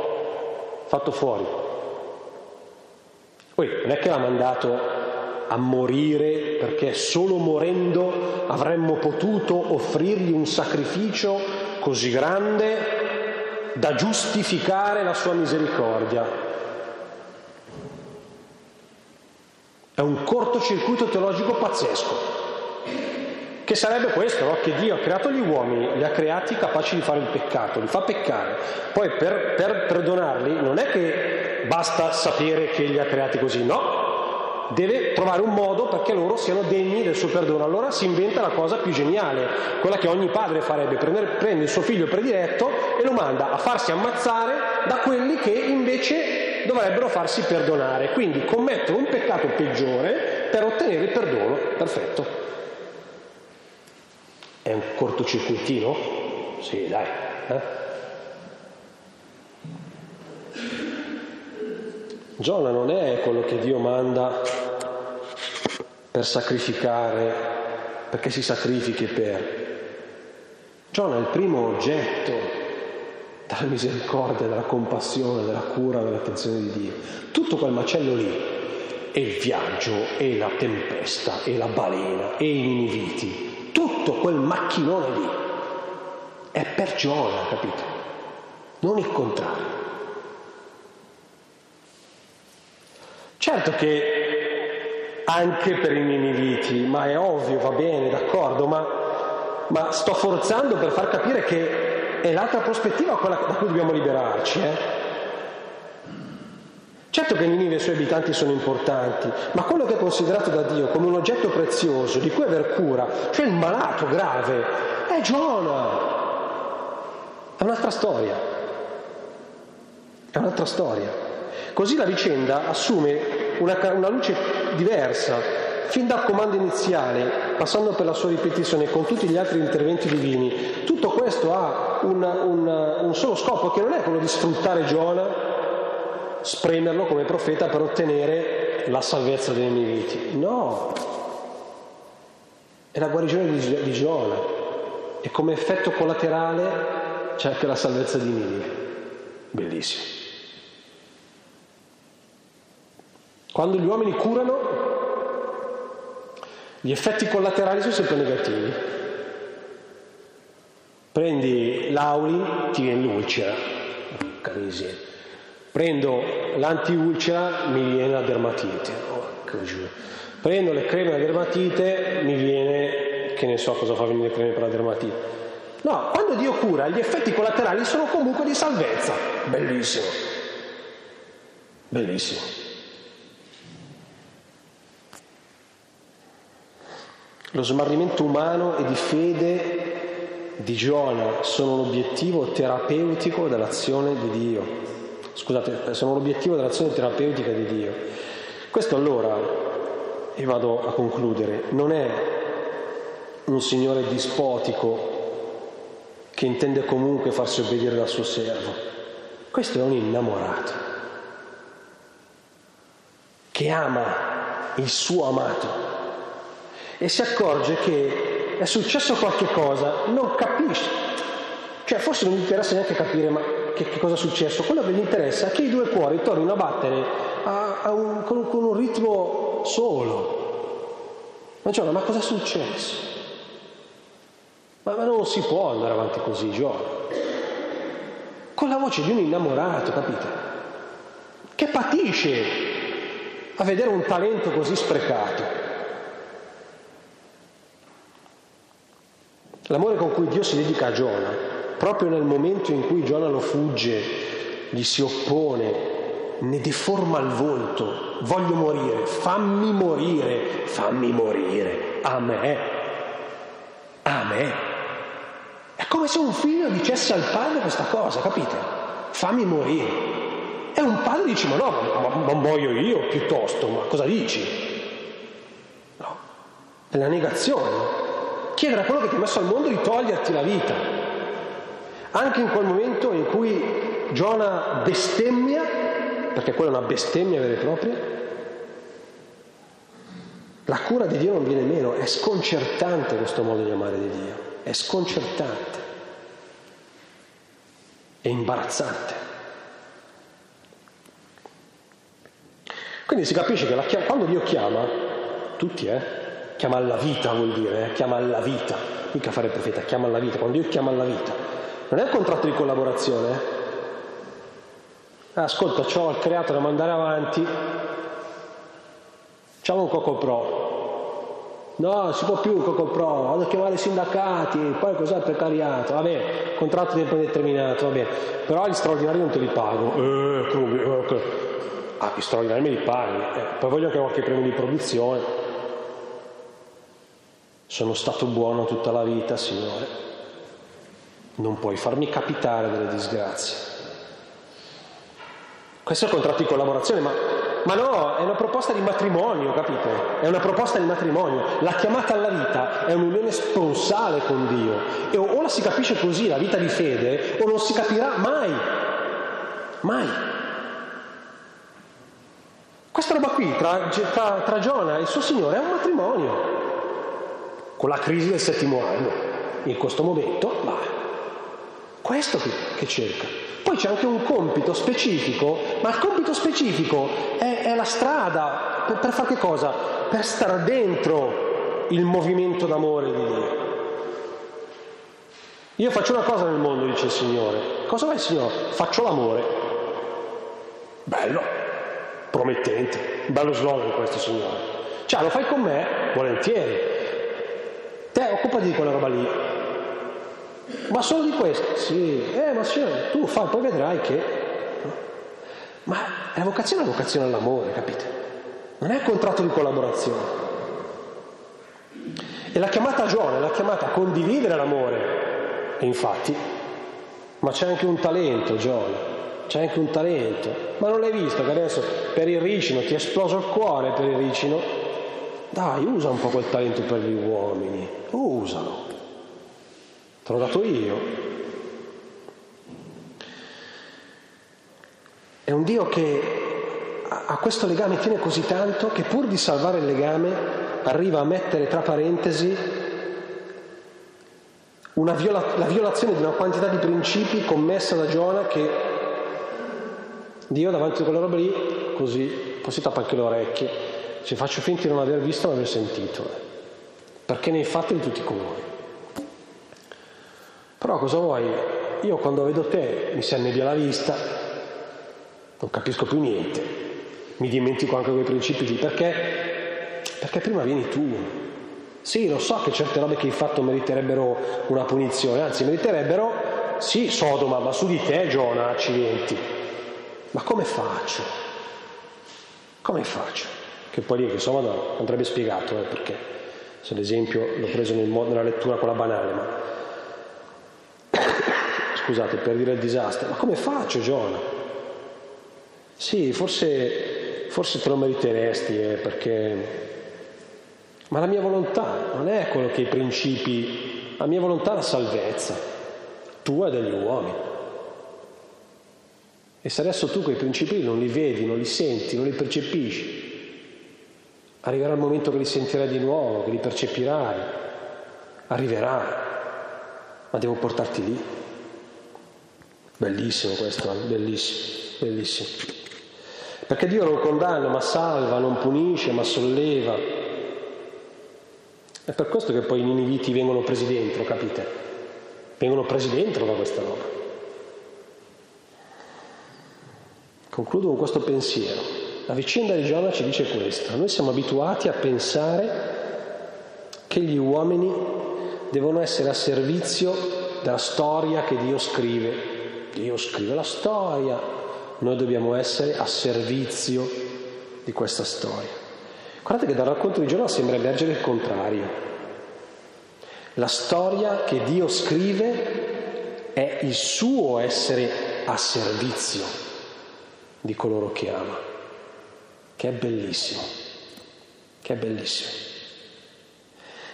Fatto fuori. Poi non è che l'ha mandato a morire perché solo morendo avremmo potuto offrirgli un sacrificio così grande da giustificare la sua misericordia. È un cortocircuito teologico pazzesco, che sarebbe questo, no? che Dio ha creato gli uomini, li ha creati capaci di fare il peccato, li fa peccare. Poi per, per perdonarli non è che basta sapere che li ha creati così, no? Deve trovare un modo perché loro siano degni del suo perdono. Allora si inventa la cosa più geniale, quella che ogni padre farebbe, prendere, prende il suo figlio prediletto e lo manda a farsi ammazzare da quelli che invece dovrebbero farsi perdonare. Quindi commettere un peccato peggiore per ottenere il perdono. Perfetto. È un cortocircuitino? Sì, dai. Eh? Giona non è quello che Dio manda per sacrificare, perché si sacrifichi per. Giona è il primo oggetto della misericordia, della compassione, della cura, dell'attenzione di Dio. Tutto quel macello lì, e il viaggio, e la tempesta, e la balena, e i niniviti, tutto quel macchinone lì è per Giona, capito? Non il contrario. Certo che anche per i niniviti, ma è ovvio, va bene, d'accordo, ma, ma sto forzando per far capire che è l'altra prospettiva quella da cui dobbiamo liberarci. Eh? Certo che Ninive e i suoi abitanti sono importanti, ma quello che è considerato da Dio come un oggetto prezioso di cui aver cura, cioè il malato grave, è Giona. È un'altra storia. È un'altra storia. Così la vicenda assume una, una luce diversa, fin dal comando iniziale, passando per la sua ripetizione con tutti gli altri interventi divini. Tutto questo ha un, un, un solo scopo, che non è quello di sfruttare Giona, spremerlo come profeta per ottenere la salvezza dei nemici. No, è la guarigione di, di Giona e come effetto collaterale c'è anche la salvezza di Ninive. Bellissimo. Quando gli uomini curano, gli effetti collaterali sono sempre negativi. Prendi l'auli, ti viene l'ulcera, carisia. Prendo l'antiulcera, mi viene la dermatite. Prendo le creme la dermatite, mi viene, che ne so cosa fa venire le creme per la dermatite. No, quando Dio cura, gli effetti collaterali sono comunque di salvezza. Bellissimo. Bellissimo. Lo smarrimento umano e di fede di Giona sono l'obiettivo terapeutico dell'azione di Dio. Scusate, sono l'obiettivo dell'azione terapeutica di Dio. Questo allora, e vado a concludere, non è un Signore dispotico che intende comunque farsi obbedire dal suo servo. Questo è un innamorato che ama il suo amato e si accorge che è successo qualche cosa, non capisce. Cioè forse non gli interessa neanche capire ma che, che cosa è successo, quello che gli interessa è che i due cuori tornino a battere a, a un, con, con, un ritmo solo. Ma Giona, ma cosa è successo? Ma, ma non si può andare avanti così, Giona. Con la voce di un innamorato, capite? Che patisce a vedere un talento così sprecato. L'amore con cui Dio si dedica a Giona, proprio nel momento in cui Giona lo fugge, gli si oppone, ne deforma il volto, voglio morire, fammi morire, fammi morire, a me, a me. È come se un figlio dicesse al padre questa cosa, capite? Fammi morire. E un padre dice, ma no, ma, muoio io piuttosto, ma cosa dici? No, è la negazione chiedere a quello che ti ha messo al mondo di toglierti la vita. Anche in quel momento in cui Giona bestemmia, perché quella è una bestemmia vera e propria, la cura di Dio non viene meno, è sconcertante questo modo di amare di Dio, è sconcertante, è imbarazzante. Quindi si capisce che la, quando Dio chiama, tutti, eh, chiama alla vita vuol dire, eh? chiama alla vita, mica fare profeta, chiama alla vita, quando Dio chiama alla vita, non è un contratto di collaborazione. Eh? Ascolta, ho il creato da mandare avanti, facciamo un Coco Pro. No, non si può più il Coco Pro, vado a chiamare i sindacati, poi cos'è il precariato? Vabbè, contratto di tempo indeterminato, vabbè, però gli straordinari non te li pago. Eh, come, okay. Ah, gli straordinari me li paghi. Eh, poi voglio anche qualche premio di produzione. Sono stato buono tutta la vita, Signore. Non puoi farmi capitare delle disgrazie. Questo è il contratto di collaborazione, ma, ma, no, è una proposta di matrimonio, capite? È una proposta di matrimonio. La chiamata alla vita è un'unione sponsale con Dio. E o, o la si capisce così, la vita di fede, o non si capirà mai. Mai. Questa roba qui tra, tra, tra Giona e il suo Signore è un matrimonio. Con la crisi del settimo anno, in questo momento, va. Questo che, che cerca. Poi c'è anche un compito specifico, ma il compito specifico è, è la strada per, per fare che cosa? Per stare dentro il movimento d'amore di Dio. Io faccio una cosa nel mondo, dice il Signore. Cosa va il Signore? Faccio l'amore. Bello, promettente, bello slogan questo Signore. Cioè, lo fai con me? Volentieri. Occupati di quella roba lì, ma solo di questo? Sì, eh, ma signore, tu fai, poi vedrai che... Ma la vocazione è la vocazione all'amore, capite? Non è un contratto di collaborazione. E la chiamata a Giona è la chiamata a condividere l'amore. E infatti, ma c'è anche un talento, Giona, c'è anche un talento. Ma non l'hai visto che adesso per il ricino ti è esploso il cuore per il ricino? Dai, usa un po' quel talento per gli uomini, usalo. Te l'ho dato io. È un Dio che a questo legame tiene così tanto che pur di salvare il legame arriva a mettere tra parentesi viola- la violazione di una quantità di principi commessa da Giona che Dio davanti a quella roba lì, così, poi si tappa anche le orecchie, ci faccio finta di non aver visto non aver sentito, perché nei fatti di tutti colori. Però cosa vuoi? Io quando vedo te mi si annebbia la vista, non capisco più niente, mi dimentico anche quei principi lì, perché? Perché prima vieni tu. Sì, lo so che certe robe che hai fatto meriterebbero una punizione, anzi meriterebbero, sì, Sodoma, ma su di te, Giona, accidenti. Ma come faccio? Come faccio? Che poi lì, insomma, andrebbe spiegato, eh, perché se l'esempio l'ho preso nel, nella lettura con la banale, ma *coughs* scusate, per dire il disastro, ma come faccio Giona? Sì, forse, forse te lo meriteresti, eh, perché... Ma la mia volontà non è quello che i principi, la mia volontà è la salvezza, tua e degli uomini. E se adesso tu quei principi non li vedi, non li senti, non li percepisci, arriverà il momento che li sentirai di nuovo, che li percepirai, arriverà, ma devo portarti lì. Bellissimo questo, eh? bellissimo, bellissimo. Perché Dio non condanna, ma salva, non punisce, ma solleva. È per questo che poi i niniviti vengono presi dentro, capite? Vengono presi dentro da questa roba. Concludo con questo pensiero. La vicenda di Giona ci dice questo. Noi siamo abituati a pensare che gli uomini devono essere a servizio della storia che Dio scrive Dio scrive la storia, noi dobbiamo essere a servizio di questa storia. Guardate che dal racconto di Giona sembra emergere il contrario. La storia che Dio scrive è il suo essere a servizio di coloro che ama, che è bellissimo, che è bellissimo.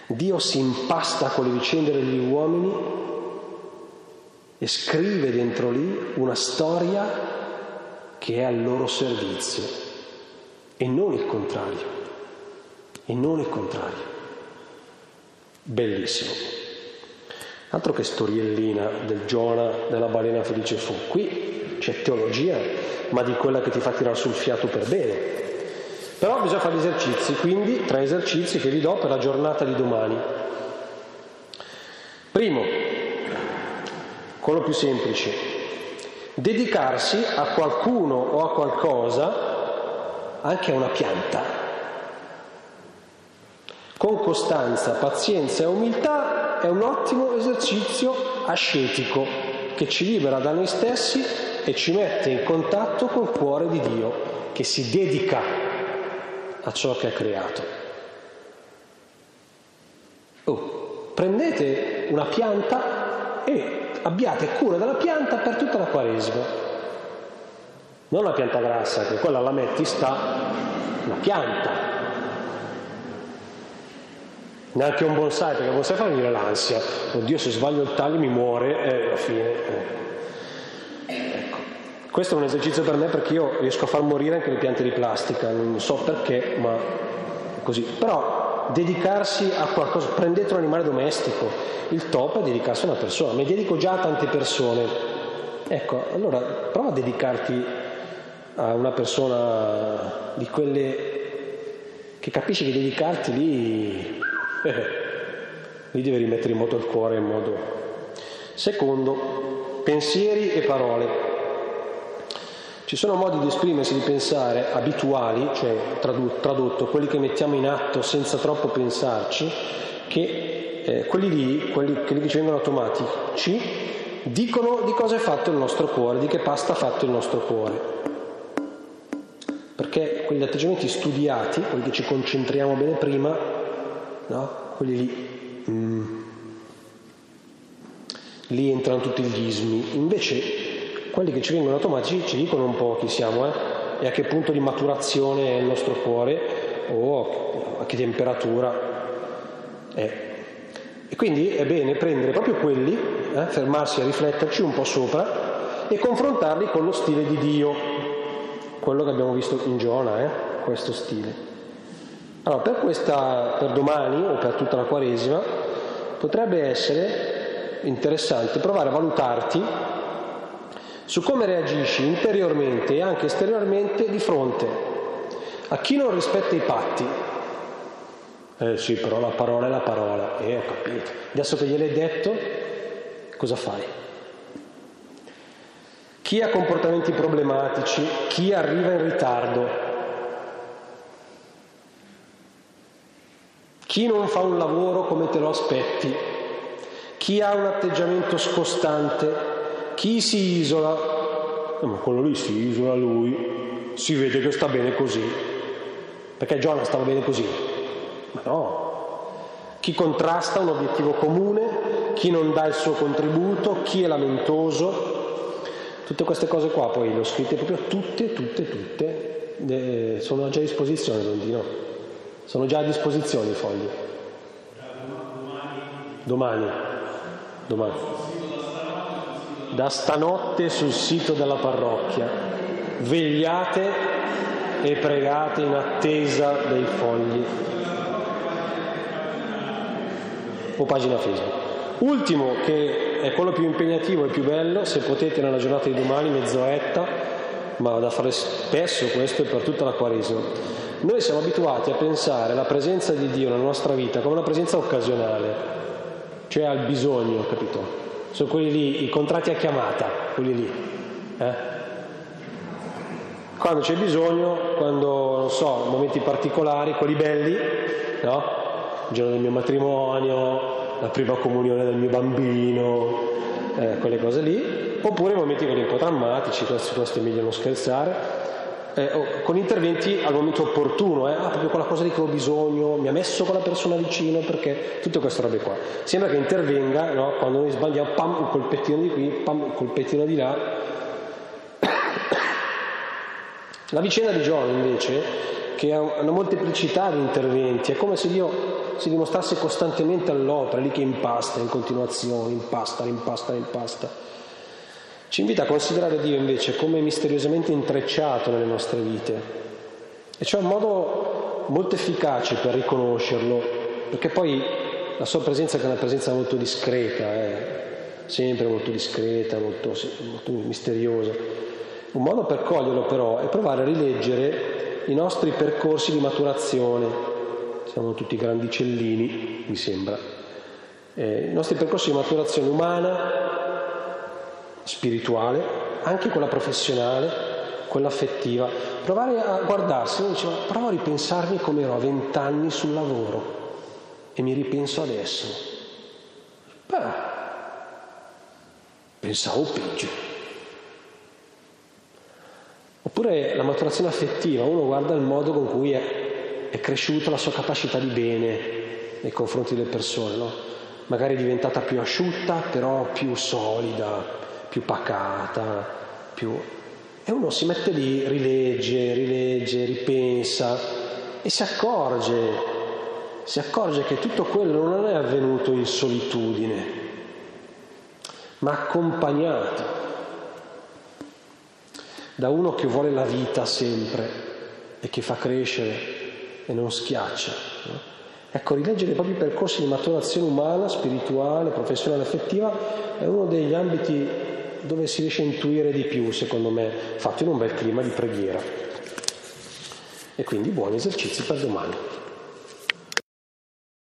Dio si impasta con le vicende degli uomini e scrive dentro lì una storia che è al loro servizio e non il contrario, e non il contrario. Bellissimo. Altro che storiellina del Giona della balena felice fu. Qui c'è teologia, ma di quella che ti fa tirare sul fiato per bene. Però bisogna fare gli esercizi, quindi tre esercizi che vi do per la giornata di domani. Primo, quello più semplice, dedicarsi a qualcuno o a qualcosa, anche a una pianta, con costanza, pazienza e umiltà è un ottimo esercizio ascetico che ci libera da noi stessi e ci mette in contatto col cuore di Dio. che si dedica a ciò che ha creato. Oh, prendete una pianta e abbiate cura della pianta per tutta la Quaresima. Non la pianta grassa, che quella la metti sta, la pianta. Neanche un bonsai, perché il bonsai fa venire l'ansia. Oddio, se sbaglio il taglio mi muore e alla fine... Eh. Questo è un esercizio per me perché io riesco a far morire anche le piante di plastica, non so perché, ma così. Però dedicarsi a qualcosa, prendete un animale domestico, il top è dedicarsi a una persona, mi dedico già a tante persone. Ecco, allora prova a dedicarti a una persona di quelle che capisci che dedicarti lì, eh, *laughs* lì devi rimettere in moto il cuore in modo... Secondo, pensieri e parole. Ci sono modi di esprimersi, di pensare abituali, cioè tradotto, quelli che mettiamo in atto senza troppo pensarci, che eh, quelli lì, quelli, quelli che ci vengono automatici, dicono di cosa è fatto il nostro cuore, di che pasta ha fatto il nostro cuore perché quegli atteggiamenti studiati, quelli che ci concentriamo bene prima, no? quelli lì, mm, lì entrano tutti gli ismi, invece quelli che ci vengono automatici ci dicono un po' chi siamo eh? e a che punto di maturazione è il nostro cuore o a che temperatura è. E quindi è bene prendere proprio quelli, eh? fermarsi a rifletterci un po' sopra e confrontarli con lo stile di Dio quello che abbiamo visto in Giona, eh? questo stile. Allora, per, questa, per domani o per tutta la Quaresima potrebbe essere interessante provare a valutarti su come reagisci interiormente e anche esteriormente di fronte a chi non rispetta i patti. Eh sì, però la parola è la parola. Eh, ho capito. Adesso che gliel'hai detto, cosa fai? chi ha comportamenti problematici, chi arriva in ritardo, chi non fa un lavoro come te lo aspetti, chi ha un atteggiamento scostante, chi si isola, eh, ma quello lì si isola lui, si vede che sta bene così, perché Giona stava bene così, ma no, chi contrasta un obiettivo comune, chi non dà il suo contributo, chi è lamentoso, Tutte queste cose qua poi le ho scritte proprio tutte, tutte, tutte, eh, sono già a disposizione, Dondino. Sono già a disposizione i fogli. Domani. Domani. Da stanotte sul sito della parrocchia. Vegliate e pregate in attesa dei fogli. O pagina Facebook. Ultimo, che è quello più impegnativo e più bello, se potete nella giornata di domani, mezz'oretta, ma da fare spesso questo e per tutta la Quaresima. Noi siamo abituati a pensare alla presenza di Dio nella nostra vita come una presenza occasionale, cioè al bisogno, capito? Sono quelli lì, i contratti a chiamata, quelli lì. Eh? Quando c'è bisogno, quando, non so, momenti particolari, quelli belli, no? Il giorno del mio matrimonio, la prima comunione del mio bambino, eh, quelle cose lì, oppure momenti quelli un po' drammatici, questi, questi è meglio non scherzare, eh, oh, con interventi al momento opportuno, eh, ah, proprio quella cosa di cui ho bisogno, mi ha messo quella persona vicino, perché tutte queste robe qua. Sembra che intervenga, no? quando noi sbagliamo, pam, un colpettino di qui, pam, un colpettino di là. *coughs* La vicenda di John invece, che ha una molteplicità di interventi, è come se Dio si dimostrasse costantemente all'opera, lì che impasta in continuazione, impasta, impasta, impasta. Ci invita a considerare Dio invece come misteriosamente intrecciato nelle nostre vite. E c'è un modo molto efficace per riconoscerlo, perché poi la sua presenza è una presenza molto discreta, eh, sempre molto discreta, molto, molto misteriosa. Un modo per coglierlo però è provare a rileggere i nostri percorsi di maturazione, siamo tutti grandicellini, mi sembra. Eh, I nostri percorsi di maturazione umana, spirituale, anche quella professionale, quella affettiva, provare a guardarsi, uno diceva, provo a ripensarmi come ero a vent'anni sul lavoro e mi ripenso adesso. Però pensavo peggio. Oppure la maturazione affettiva, uno guarda il modo con cui è, è cresciuta la sua capacità di bene nei confronti delle persone, no? Magari è diventata più asciutta, però più solida, più pacata, più... E uno si mette lì, rilegge, rilegge, ripensa e si accorge, si accorge che tutto quello non è avvenuto in solitudine, ma accompagnato da uno che vuole la vita sempre e che fa crescere e non schiaccia. Ecco, rileggere i propri percorsi di maturazione umana, spirituale, professionale, affettiva è uno degli ambiti dove si riesce a intuire di più, secondo me, fatto in un bel clima di preghiera. E quindi buoni esercizi per domani.